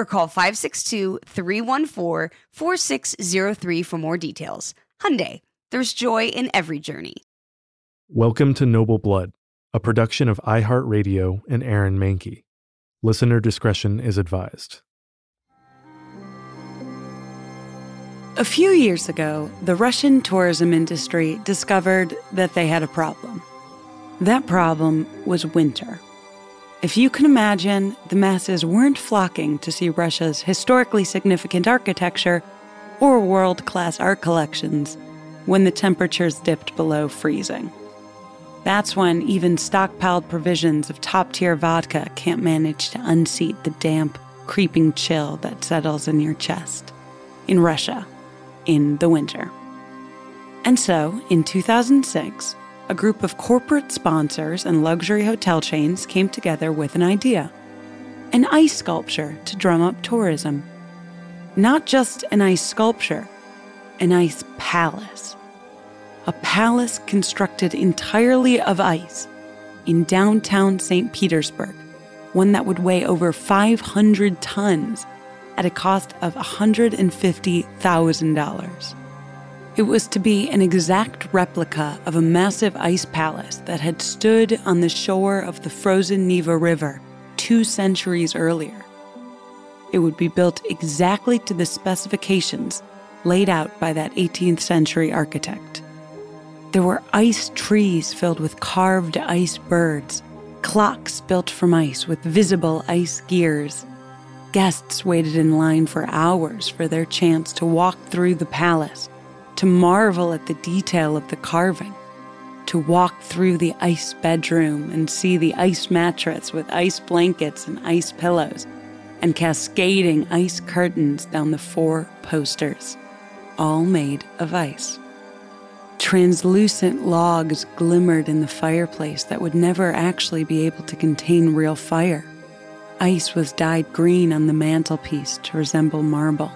or call 562-314-4603 for more details. Hyundai, there's joy in every journey. Welcome to Noble Blood, a production of iHeartRadio and Aaron Mahnke. Listener discretion is advised. A few years ago, the Russian tourism industry discovered that they had a problem. That problem was winter. If you can imagine, the masses weren't flocking to see Russia's historically significant architecture or world class art collections when the temperatures dipped below freezing. That's when even stockpiled provisions of top tier vodka can't manage to unseat the damp, creeping chill that settles in your chest. In Russia, in the winter. And so, in 2006, a group of corporate sponsors and luxury hotel chains came together with an idea an ice sculpture to drum up tourism. Not just an ice sculpture, an ice palace. A palace constructed entirely of ice in downtown St. Petersburg, one that would weigh over 500 tons at a cost of $150,000. It was to be an exact replica of a massive ice palace that had stood on the shore of the frozen Neva River two centuries earlier. It would be built exactly to the specifications laid out by that 18th century architect. There were ice trees filled with carved ice birds, clocks built from ice with visible ice gears. Guests waited in line for hours for their chance to walk through the palace to marvel at the detail of the carving, to walk through the ice bedroom and see the ice mattress with ice blankets and ice pillows, and cascading ice curtains down the four posters, all made of ice. Translucent logs glimmered in the fireplace that would never actually be able to contain real fire. Ice was dyed green on the mantelpiece to resemble marble.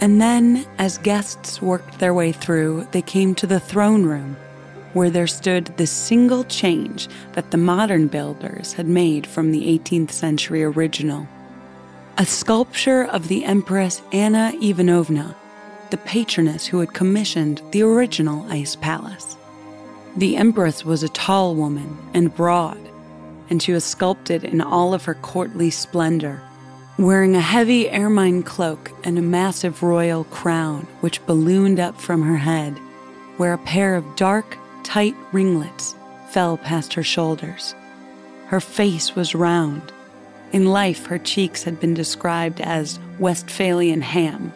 And then, as guests worked their way through, they came to the throne room, where there stood the single change that the modern builders had made from the 18th century original a sculpture of the Empress Anna Ivanovna, the patroness who had commissioned the original ice palace. The Empress was a tall woman and broad, and she was sculpted in all of her courtly splendor wearing a heavy ermine cloak and a massive royal crown which ballooned up from her head, where a pair of dark, tight ringlets fell past her shoulders. Her face was round. In life, her cheeks had been described as Westphalian ham.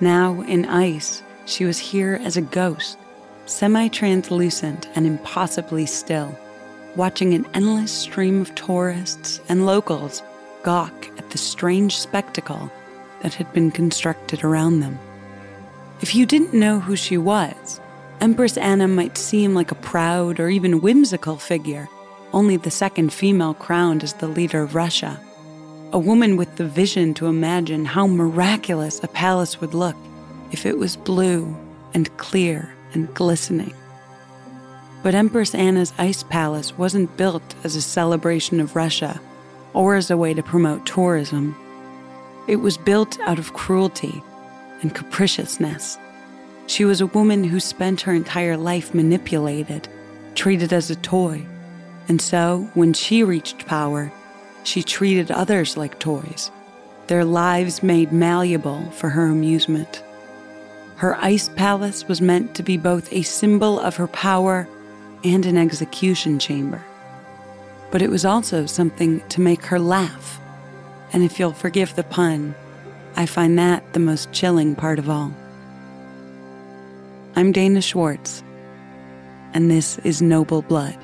Now, in ice, she was here as a ghost, semi translucent and impossibly still, watching an endless stream of tourists and locals gawk the strange spectacle that had been constructed around them. If you didn't know who she was, Empress Anna might seem like a proud or even whimsical figure, only the second female crowned as the leader of Russia. A woman with the vision to imagine how miraculous a palace would look if it was blue and clear and glistening. But Empress Anna's ice palace wasn't built as a celebration of Russia or as a way to promote tourism. It was built out of cruelty and capriciousness. She was a woman who spent her entire life manipulated, treated as a toy. And so, when she reached power, she treated others like toys, their lives made malleable for her amusement. Her ice palace was meant to be both a symbol of her power and an execution chamber but it was also something to make her laugh. And if you'll forgive the pun, I find that the most chilling part of all. I'm Dana Schwartz, and this is Noble Blood.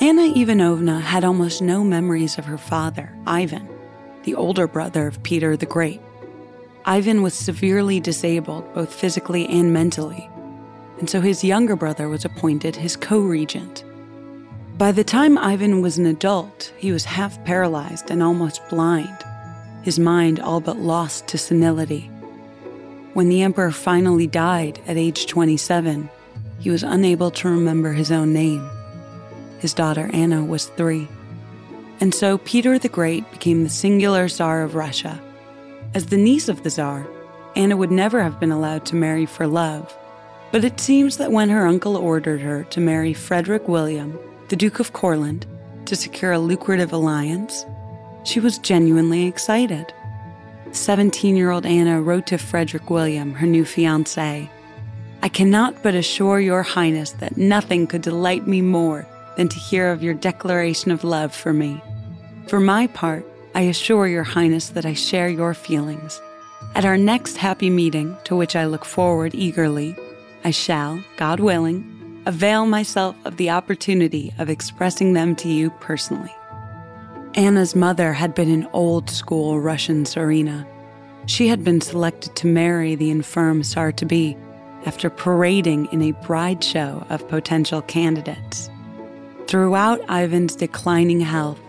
Anna Ivanovna had almost no memories of her father, Ivan, the older brother of Peter the Great. Ivan was severely disabled, both physically and mentally, and so his younger brother was appointed his co regent. By the time Ivan was an adult, he was half paralyzed and almost blind, his mind all but lost to senility. When the emperor finally died at age 27, he was unable to remember his own name. His daughter Anna was three. And so Peter the Great became the singular Tsar of Russia. As the niece of the Tsar, Anna would never have been allowed to marry for love. But it seems that when her uncle ordered her to marry Frederick William, the Duke of Courland, to secure a lucrative alliance, she was genuinely excited. 17 year old Anna wrote to Frederick William, her new fiance I cannot but assure your highness that nothing could delight me more than to hear of your declaration of love for me. For my part, I assure your highness that I share your feelings. At our next happy meeting, to which I look forward eagerly, I shall, God willing, avail myself of the opportunity of expressing them to you personally. Anna's mother had been an old school Russian Tsarina. She had been selected to marry the infirm Tsar to be after parading in a bride show of potential candidates. Throughout Ivan's declining health,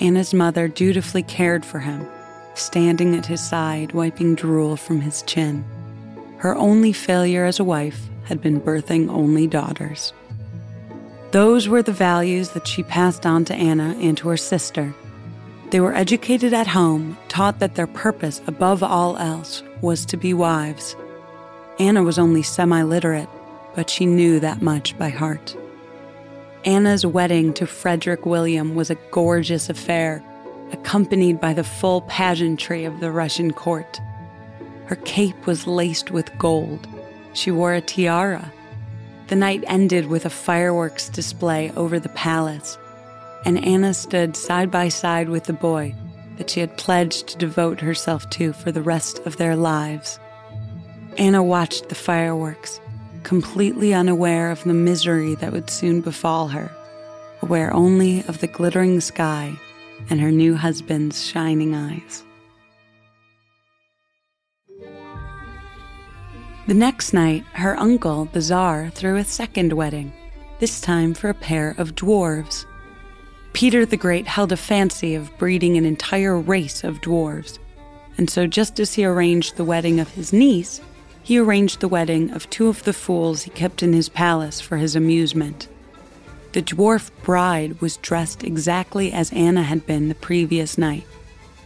Anna's mother dutifully cared for him, standing at his side, wiping drool from his chin. Her only failure as a wife had been birthing only daughters. Those were the values that she passed on to Anna and to her sister. They were educated at home, taught that their purpose, above all else, was to be wives. Anna was only semi literate, but she knew that much by heart. Anna's wedding to Frederick William was a gorgeous affair, accompanied by the full pageantry of the Russian court. Her cape was laced with gold. She wore a tiara the night ended with a fireworks display over the palace, and Anna stood side by side with the boy that she had pledged to devote herself to for the rest of their lives. Anna watched the fireworks, completely unaware of the misery that would soon befall her, aware only of the glittering sky and her new husband's shining eyes. The next night, her uncle, the Tsar, threw a second wedding, this time for a pair of dwarves. Peter the Great held a fancy of breeding an entire race of dwarves, and so just as he arranged the wedding of his niece, he arranged the wedding of two of the fools he kept in his palace for his amusement. The dwarf bride was dressed exactly as Anna had been the previous night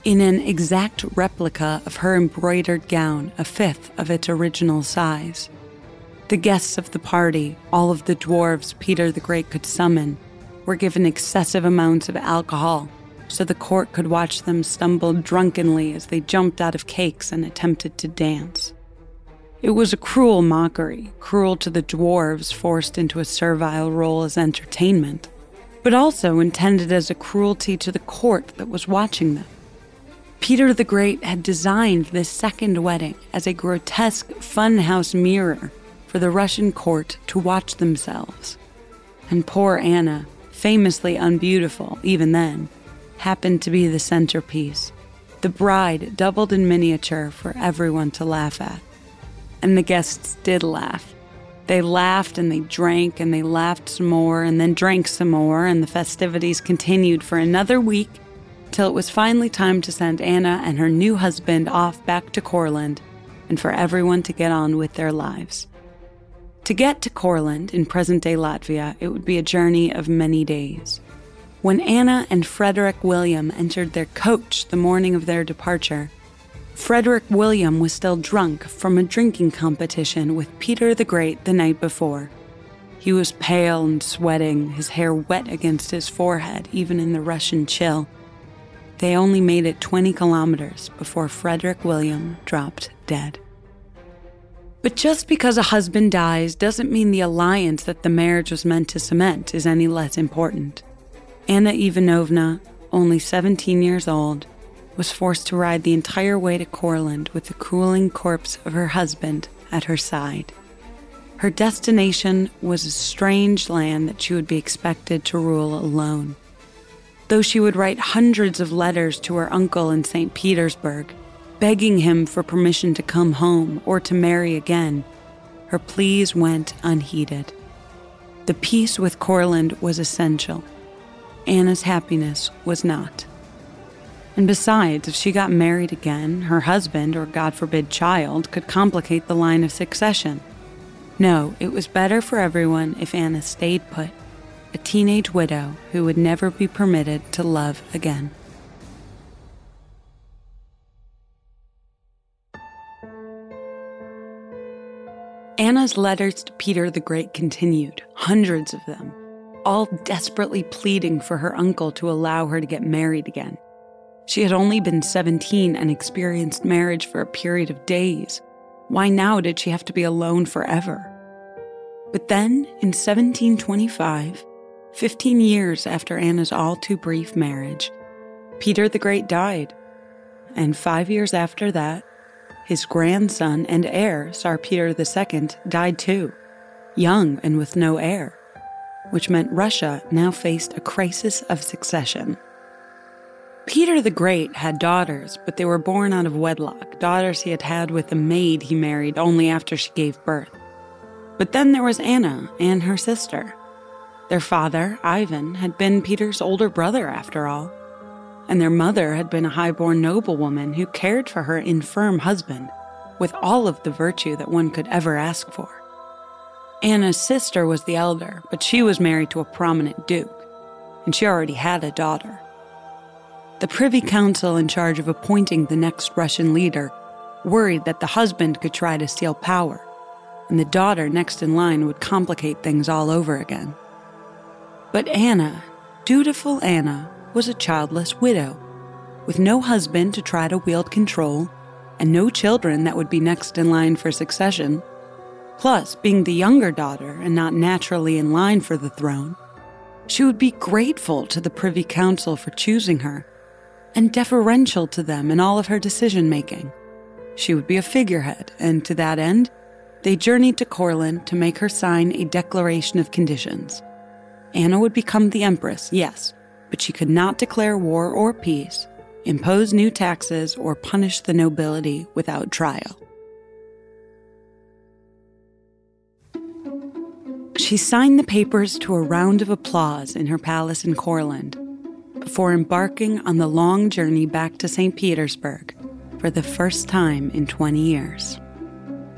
in an exact replica of her embroidered gown, a fifth of its original size. The guests of the party, all of the dwarves Peter the Great could summon, were given excessive amounts of alcohol so the court could watch them stumble drunkenly as they jumped out of cakes and attempted to dance. It was a cruel mockery, cruel to the dwarves forced into a servile role as entertainment, but also intended as a cruelty to the court that was watching them. Peter the Great had designed this second wedding as a grotesque funhouse mirror for the Russian court to watch themselves. And poor Anna, famously unbeautiful even then, happened to be the centerpiece, the bride doubled in miniature for everyone to laugh at. And the guests did laugh. They laughed and they drank and they laughed some more and then drank some more, and the festivities continued for another week till it was finally time to send Anna and her new husband off back to Courland and for everyone to get on with their lives. To get to Courland in present day Latvia, it would be a journey of many days. When Anna and Frederick William entered their coach the morning of their departure, Frederick William was still drunk from a drinking competition with Peter the Great the night before. He was pale and sweating, his hair wet against his forehead, even in the Russian chill. They only made it 20 kilometers before Frederick William dropped dead. But just because a husband dies doesn't mean the alliance that the marriage was meant to cement is any less important. Anna Ivanovna, only 17 years old, was forced to ride the entire way to Courland with the cooling corpse of her husband at her side. Her destination was a strange land that she would be expected to rule alone. Though she would write hundreds of letters to her uncle in St. Petersburg, begging him for permission to come home or to marry again, her pleas went unheeded. The peace with Courland was essential. Anna's happiness was not. And besides, if she got married again, her husband, or God forbid, child, could complicate the line of succession. No, it was better for everyone if Anna stayed put, a teenage widow who would never be permitted to love again. Anna's letters to Peter the Great continued, hundreds of them, all desperately pleading for her uncle to allow her to get married again. She had only been 17 and experienced marriage for a period of days. Why now did she have to be alone forever? But then, in 1725, 15 years after Anna's all too brief marriage, Peter the Great died. And five years after that, his grandson and heir, Tsar Peter II, died too, young and with no heir, which meant Russia now faced a crisis of succession. Peter the Great had daughters, but they were born out of wedlock, daughters he had had with a maid he married only after she gave birth. But then there was Anna and her sister. Their father, Ivan, had been Peter's older brother after all and their mother had been a high-born noblewoman who cared for her infirm husband with all of the virtue that one could ever ask for. Anna's sister was the elder, but she was married to a prominent duke, and she already had a daughter. The Privy Council in charge of appointing the next Russian leader worried that the husband could try to steal power, and the daughter next in line would complicate things all over again. But Anna, dutiful Anna, was a childless widow, with no husband to try to wield control, and no children that would be next in line for succession. Plus, being the younger daughter and not naturally in line for the throne, she would be grateful to the Privy Council for choosing her, and deferential to them in all of her decision making. She would be a figurehead, and to that end, they journeyed to Courland to make her sign a declaration of conditions. Anna would become the Empress, yes, but she could not declare war or peace, impose new taxes, or punish the nobility without trial. She signed the papers to a round of applause in her palace in Courland before embarking on the long journey back to St. Petersburg for the first time in 20 years.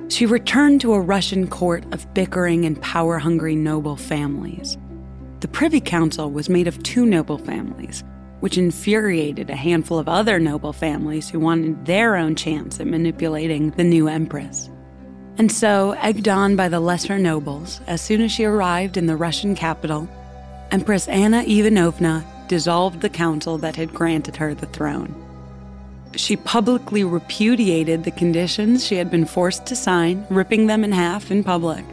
She returned to a Russian court of bickering and power hungry noble families the Privy Council was made of two noble families, which infuriated a handful of other noble families who wanted their own chance at manipulating the new empress. And so, egged on by the lesser nobles, as soon as she arrived in the Russian capital, Empress Anna Ivanovna dissolved the council that had granted her the throne. She publicly repudiated the conditions she had been forced to sign, ripping them in half in public.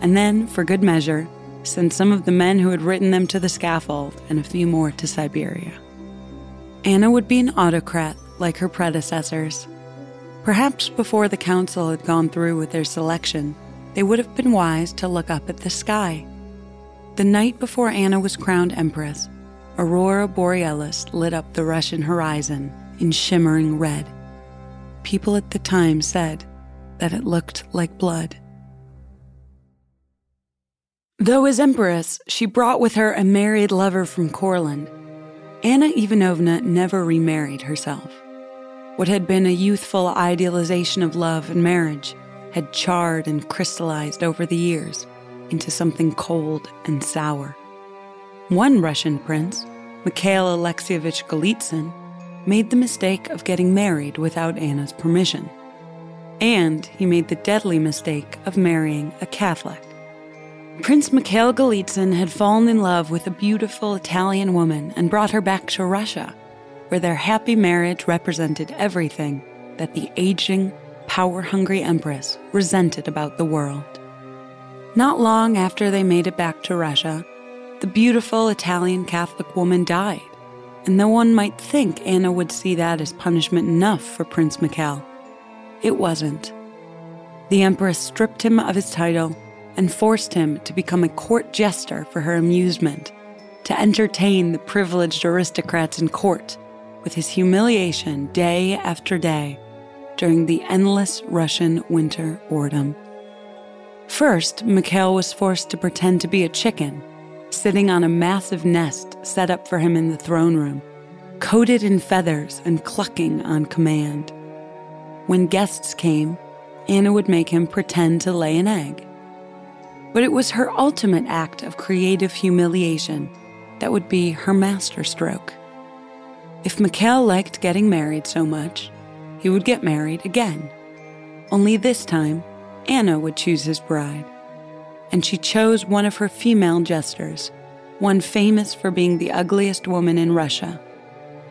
And then, for good measure, sent some of the men who had written them to the scaffold and a few more to Siberia. Anna would be an autocrat like her predecessors. Perhaps before the council had gone through with their selection, they would have been wise to look up at the sky. The night before Anna was crowned empress, Aurora Borealis lit up the Russian horizon in shimmering red. People at the time said that it looked like blood. Though as empress, she brought with her a married lover from Courland. Anna Ivanovna never remarried herself. What had been a youthful idealization of love and marriage had charred and crystallized over the years into something cold and sour. One Russian prince, Mikhail Alexievich Golitsyn, made the mistake of getting married without Anna's permission. And he made the deadly mistake of marrying a Catholic. Prince Mikhail Golitsyn had fallen in love with a beautiful Italian woman and brought her back to Russia, where their happy marriage represented everything that the aging, power hungry empress resented about the world. Not long after they made it back to Russia, the beautiful Italian Catholic woman died, and no one might think Anna would see that as punishment enough for Prince Mikhail. It wasn't. The empress stripped him of his title and forced him to become a court jester for her amusement, to entertain the privileged aristocrats in court with his humiliation day after day during the endless Russian winter boredom. First, Mikhail was forced to pretend to be a chicken, sitting on a massive nest set up for him in the throne room, coated in feathers and clucking on command. When guests came, Anna would make him pretend to lay an egg. But it was her ultimate act of creative humiliation that would be her masterstroke. If Mikhail liked getting married so much, he would get married again. Only this time, Anna would choose his bride. And she chose one of her female jesters, one famous for being the ugliest woman in Russia,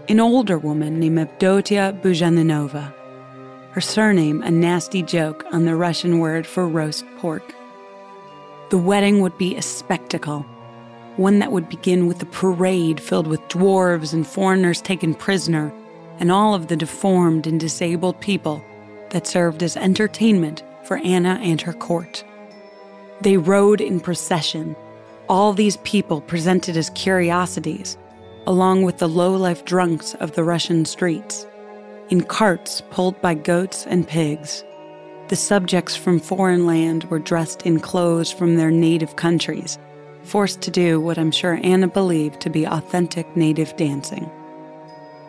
an older woman named Avdotia Buzhaninova. Her surname, a nasty joke on the Russian word for roast pork. The wedding would be a spectacle, one that would begin with a parade filled with dwarves and foreigners taken prisoner, and all of the deformed and disabled people that served as entertainment for Anna and her court. They rode in procession, all these people presented as curiosities, along with the low life drunks of the Russian streets, in carts pulled by goats and pigs. The subjects from foreign land were dressed in clothes from their native countries, forced to do what I'm sure Anna believed to be authentic native dancing.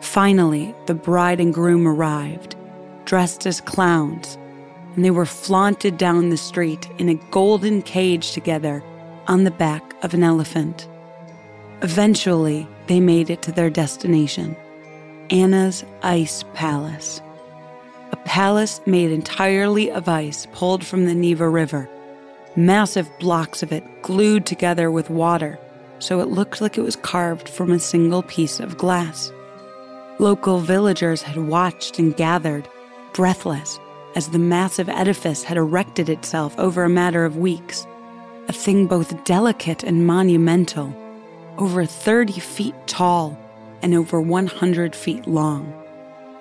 Finally, the bride and groom arrived, dressed as clowns, and they were flaunted down the street in a golden cage together on the back of an elephant. Eventually, they made it to their destination Anna's Ice Palace. A palace made entirely of ice pulled from the Neva River, massive blocks of it glued together with water so it looked like it was carved from a single piece of glass. Local villagers had watched and gathered, breathless, as the massive edifice had erected itself over a matter of weeks, a thing both delicate and monumental, over 30 feet tall and over 100 feet long.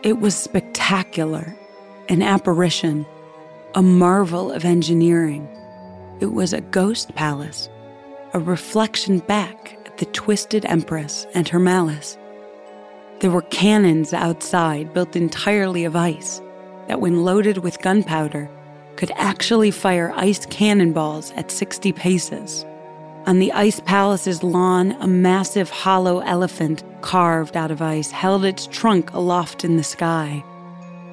It was spectacular, an apparition, a marvel of engineering. It was a ghost palace, a reflection back at the twisted empress and her malice. There were cannons outside built entirely of ice that, when loaded with gunpowder, could actually fire ice cannonballs at 60 paces. On the ice palace's lawn, a massive hollow elephant carved out of ice held its trunk aloft in the sky.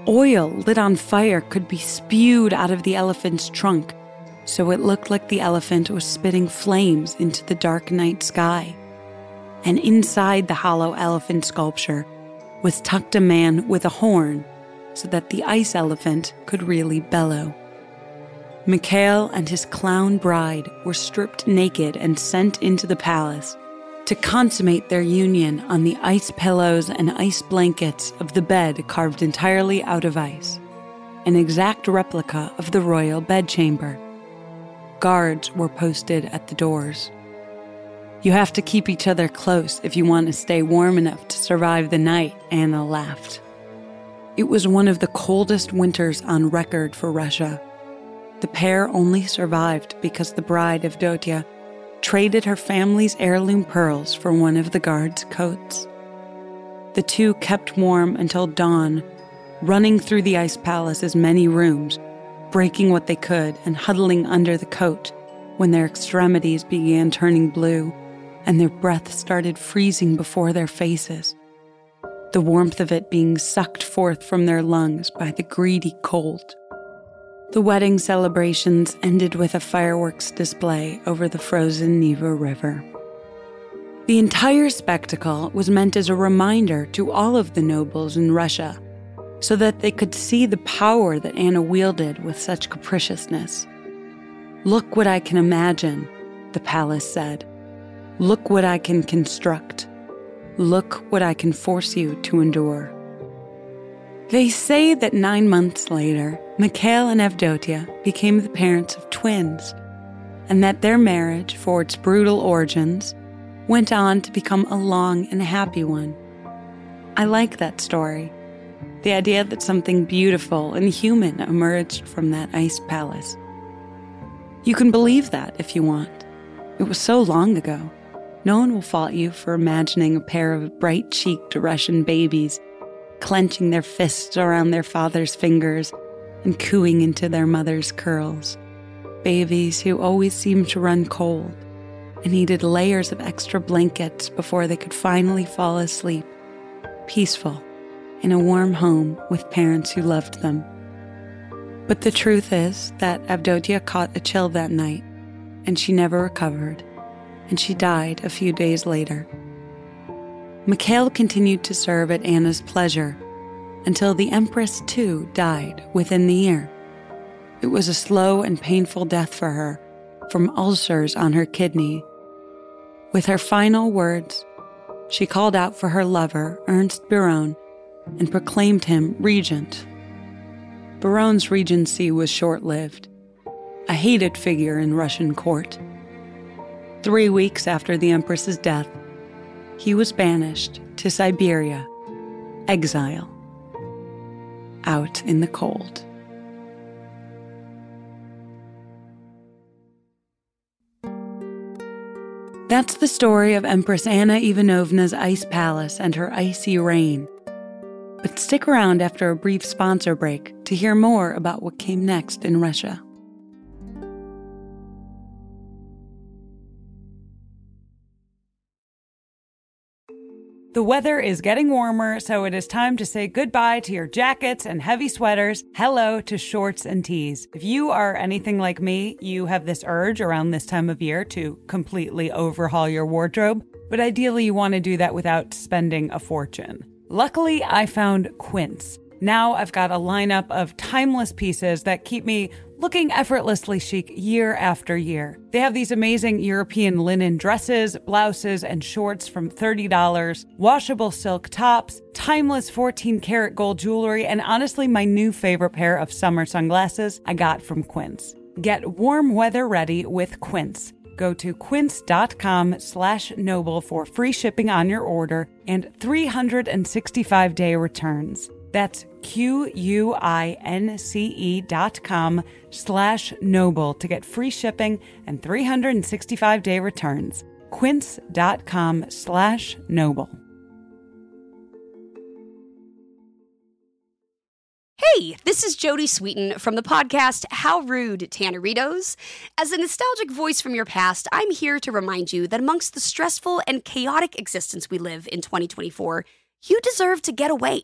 Oil lit on fire could be spewed out of the elephant's trunk, so it looked like the elephant was spitting flames into the dark night sky. And inside the hollow elephant sculpture was tucked a man with a horn so that the ice elephant could really bellow. Mikhail and his clown bride were stripped naked and sent into the palace to consummate their union on the ice pillows and ice blankets of the bed carved entirely out of ice, an exact replica of the royal bedchamber. Guards were posted at the doors. You have to keep each other close if you want to stay warm enough to survive the night, Anna laughed. It was one of the coldest winters on record for Russia. The pair only survived because the bride of Avdotia traded her family's heirloom pearls for one of the guards' coats. The two kept warm until dawn, running through the ice palace's many rooms, breaking what they could and huddling under the coat when their extremities began turning blue and their breath started freezing before their faces the warmth of it being sucked forth from their lungs by the greedy cold. The wedding celebrations ended with a fireworks display over the frozen Neva River. The entire spectacle was meant as a reminder to all of the nobles in Russia so that they could see the power that Anna wielded with such capriciousness. Look what I can imagine, the palace said. Look what I can construct. Look what I can force you to endure. They say that nine months later, Mikhail and Avdotia became the parents of twins, and that their marriage, for its brutal origins, went on to become a long and happy one. I like that story. The idea that something beautiful and human emerged from that ice palace. You can believe that if you want. It was so long ago. No one will fault you for imagining a pair of bright cheeked Russian babies clenching their fists around their father's fingers and cooing into their mother's curls. Babies who always seemed to run cold and needed layers of extra blankets before they could finally fall asleep, peaceful, in a warm home with parents who loved them. But the truth is that Avdotia caught a chill that night, and she never recovered, and she died a few days later. Mikhail continued to serve at Anna's pleasure until the Empress too died within the year. It was a slow and painful death for her from ulcers on her kidney. With her final words, she called out for her lover, Ernst Biron, and proclaimed him regent. Biron's regency was short lived, a hated figure in Russian court. Three weeks after the Empress's death, he was banished to Siberia, exile, out in the cold. That's the story of Empress Anna Ivanovna's ice palace and her icy reign. But stick around after a brief sponsor break to hear more about what came next in Russia. The weather is getting warmer, so it is time to say goodbye to your jackets and heavy sweaters. Hello to shorts and tees. If you are anything like me, you have this urge around this time of year to completely overhaul your wardrobe, but ideally you want to do that without spending a fortune. Luckily, I found Quince. Now I've got a lineup of timeless pieces that keep me looking effortlessly chic year after year. They have these amazing European linen dresses, blouses, and shorts from $30, washable silk tops, timeless 14 karat gold jewelry, and honestly, my new favorite pair of summer sunglasses I got from Quince. Get warm weather ready with Quince. Go to quince.com slash noble for free shipping on your order and 365 day returns. That's Q-U-I-N-C-E dot com slash noble to get free shipping and 365-day returns. Quince dot com slash noble. Hey, this is Jodie Sweetin from the podcast How Rude, Tanneritos. As a nostalgic voice from your past, I'm here to remind you that amongst the stressful and chaotic existence we live in 2024, you deserve to get away.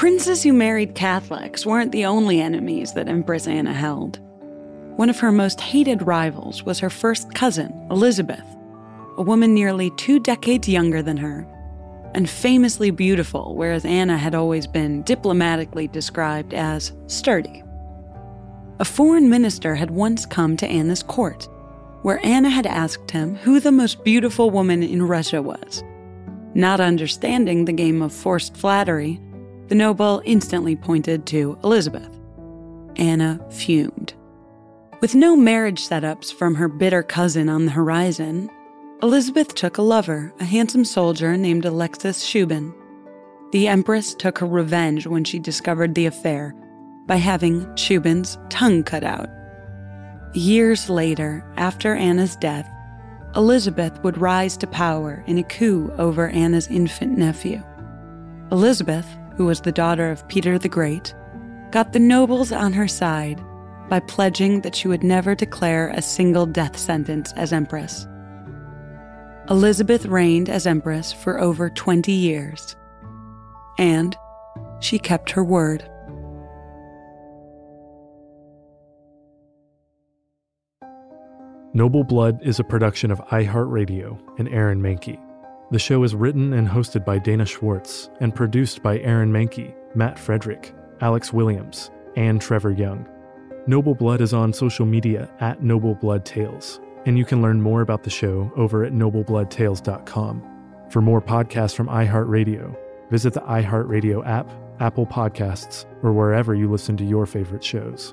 Princes who married Catholics weren't the only enemies that Empress Anna held. One of her most hated rivals was her first cousin, Elizabeth, a woman nearly two decades younger than her, and famously beautiful, whereas Anna had always been diplomatically described as sturdy. A foreign minister had once come to Anna's court, where Anna had asked him who the most beautiful woman in Russia was. Not understanding the game of forced flattery, the noble instantly pointed to Elizabeth. Anna fumed. With no marriage setups from her bitter cousin on the horizon, Elizabeth took a lover, a handsome soldier named Alexis Shubin. The Empress took her revenge when she discovered the affair by having Shubin's tongue cut out. Years later, after Anna's death, Elizabeth would rise to power in a coup over Anna's infant nephew. Elizabeth, who was the daughter of Peter the Great, got the nobles on her side by pledging that she would never declare a single death sentence as empress. Elizabeth reigned as empress for over 20 years, and she kept her word. Noble Blood is a production of iHeartRadio and Aaron Mahnke. The show is written and hosted by Dana Schwartz and produced by Aaron Mahnke, Matt Frederick, Alex Williams, and Trevor Young. Noble Blood is on social media at Noble Blood Tales, and you can learn more about the show over at noblebloodtales.com. For more podcasts from iHeartRadio, visit the iHeartRadio app, Apple Podcasts, or wherever you listen to your favorite shows.